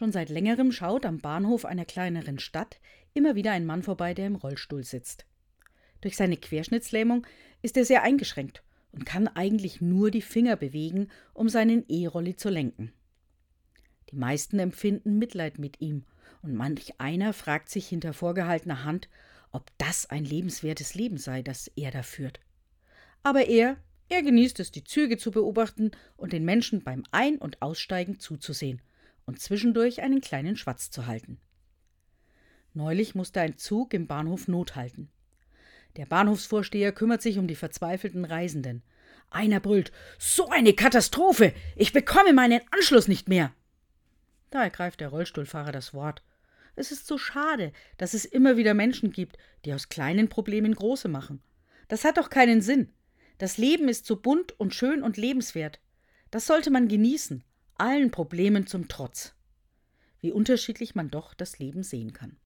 Schon seit längerem schaut am Bahnhof einer kleineren Stadt immer wieder ein Mann vorbei, der im Rollstuhl sitzt. Durch seine Querschnittslähmung ist er sehr eingeschränkt und kann eigentlich nur die Finger bewegen, um seinen E-Rolli zu lenken. Die meisten empfinden Mitleid mit ihm, und manch einer fragt sich hinter vorgehaltener Hand, ob das ein lebenswertes Leben sei, das er da führt. Aber er, er genießt es, die Züge zu beobachten und den Menschen beim Ein- und Aussteigen zuzusehen und zwischendurch einen kleinen Schwatz zu halten. Neulich musste ein Zug im Bahnhof Not halten. Der Bahnhofsvorsteher kümmert sich um die verzweifelten Reisenden. Einer brüllt: So eine Katastrophe! Ich bekomme meinen Anschluss nicht mehr! Da ergreift der Rollstuhlfahrer das Wort. Es ist so schade, dass es immer wieder Menschen gibt, die aus kleinen Problemen große machen. Das hat doch keinen Sinn. Das Leben ist so bunt und schön und lebenswert. Das sollte man genießen, allen Problemen zum Trotz. Wie unterschiedlich man doch das Leben sehen kann.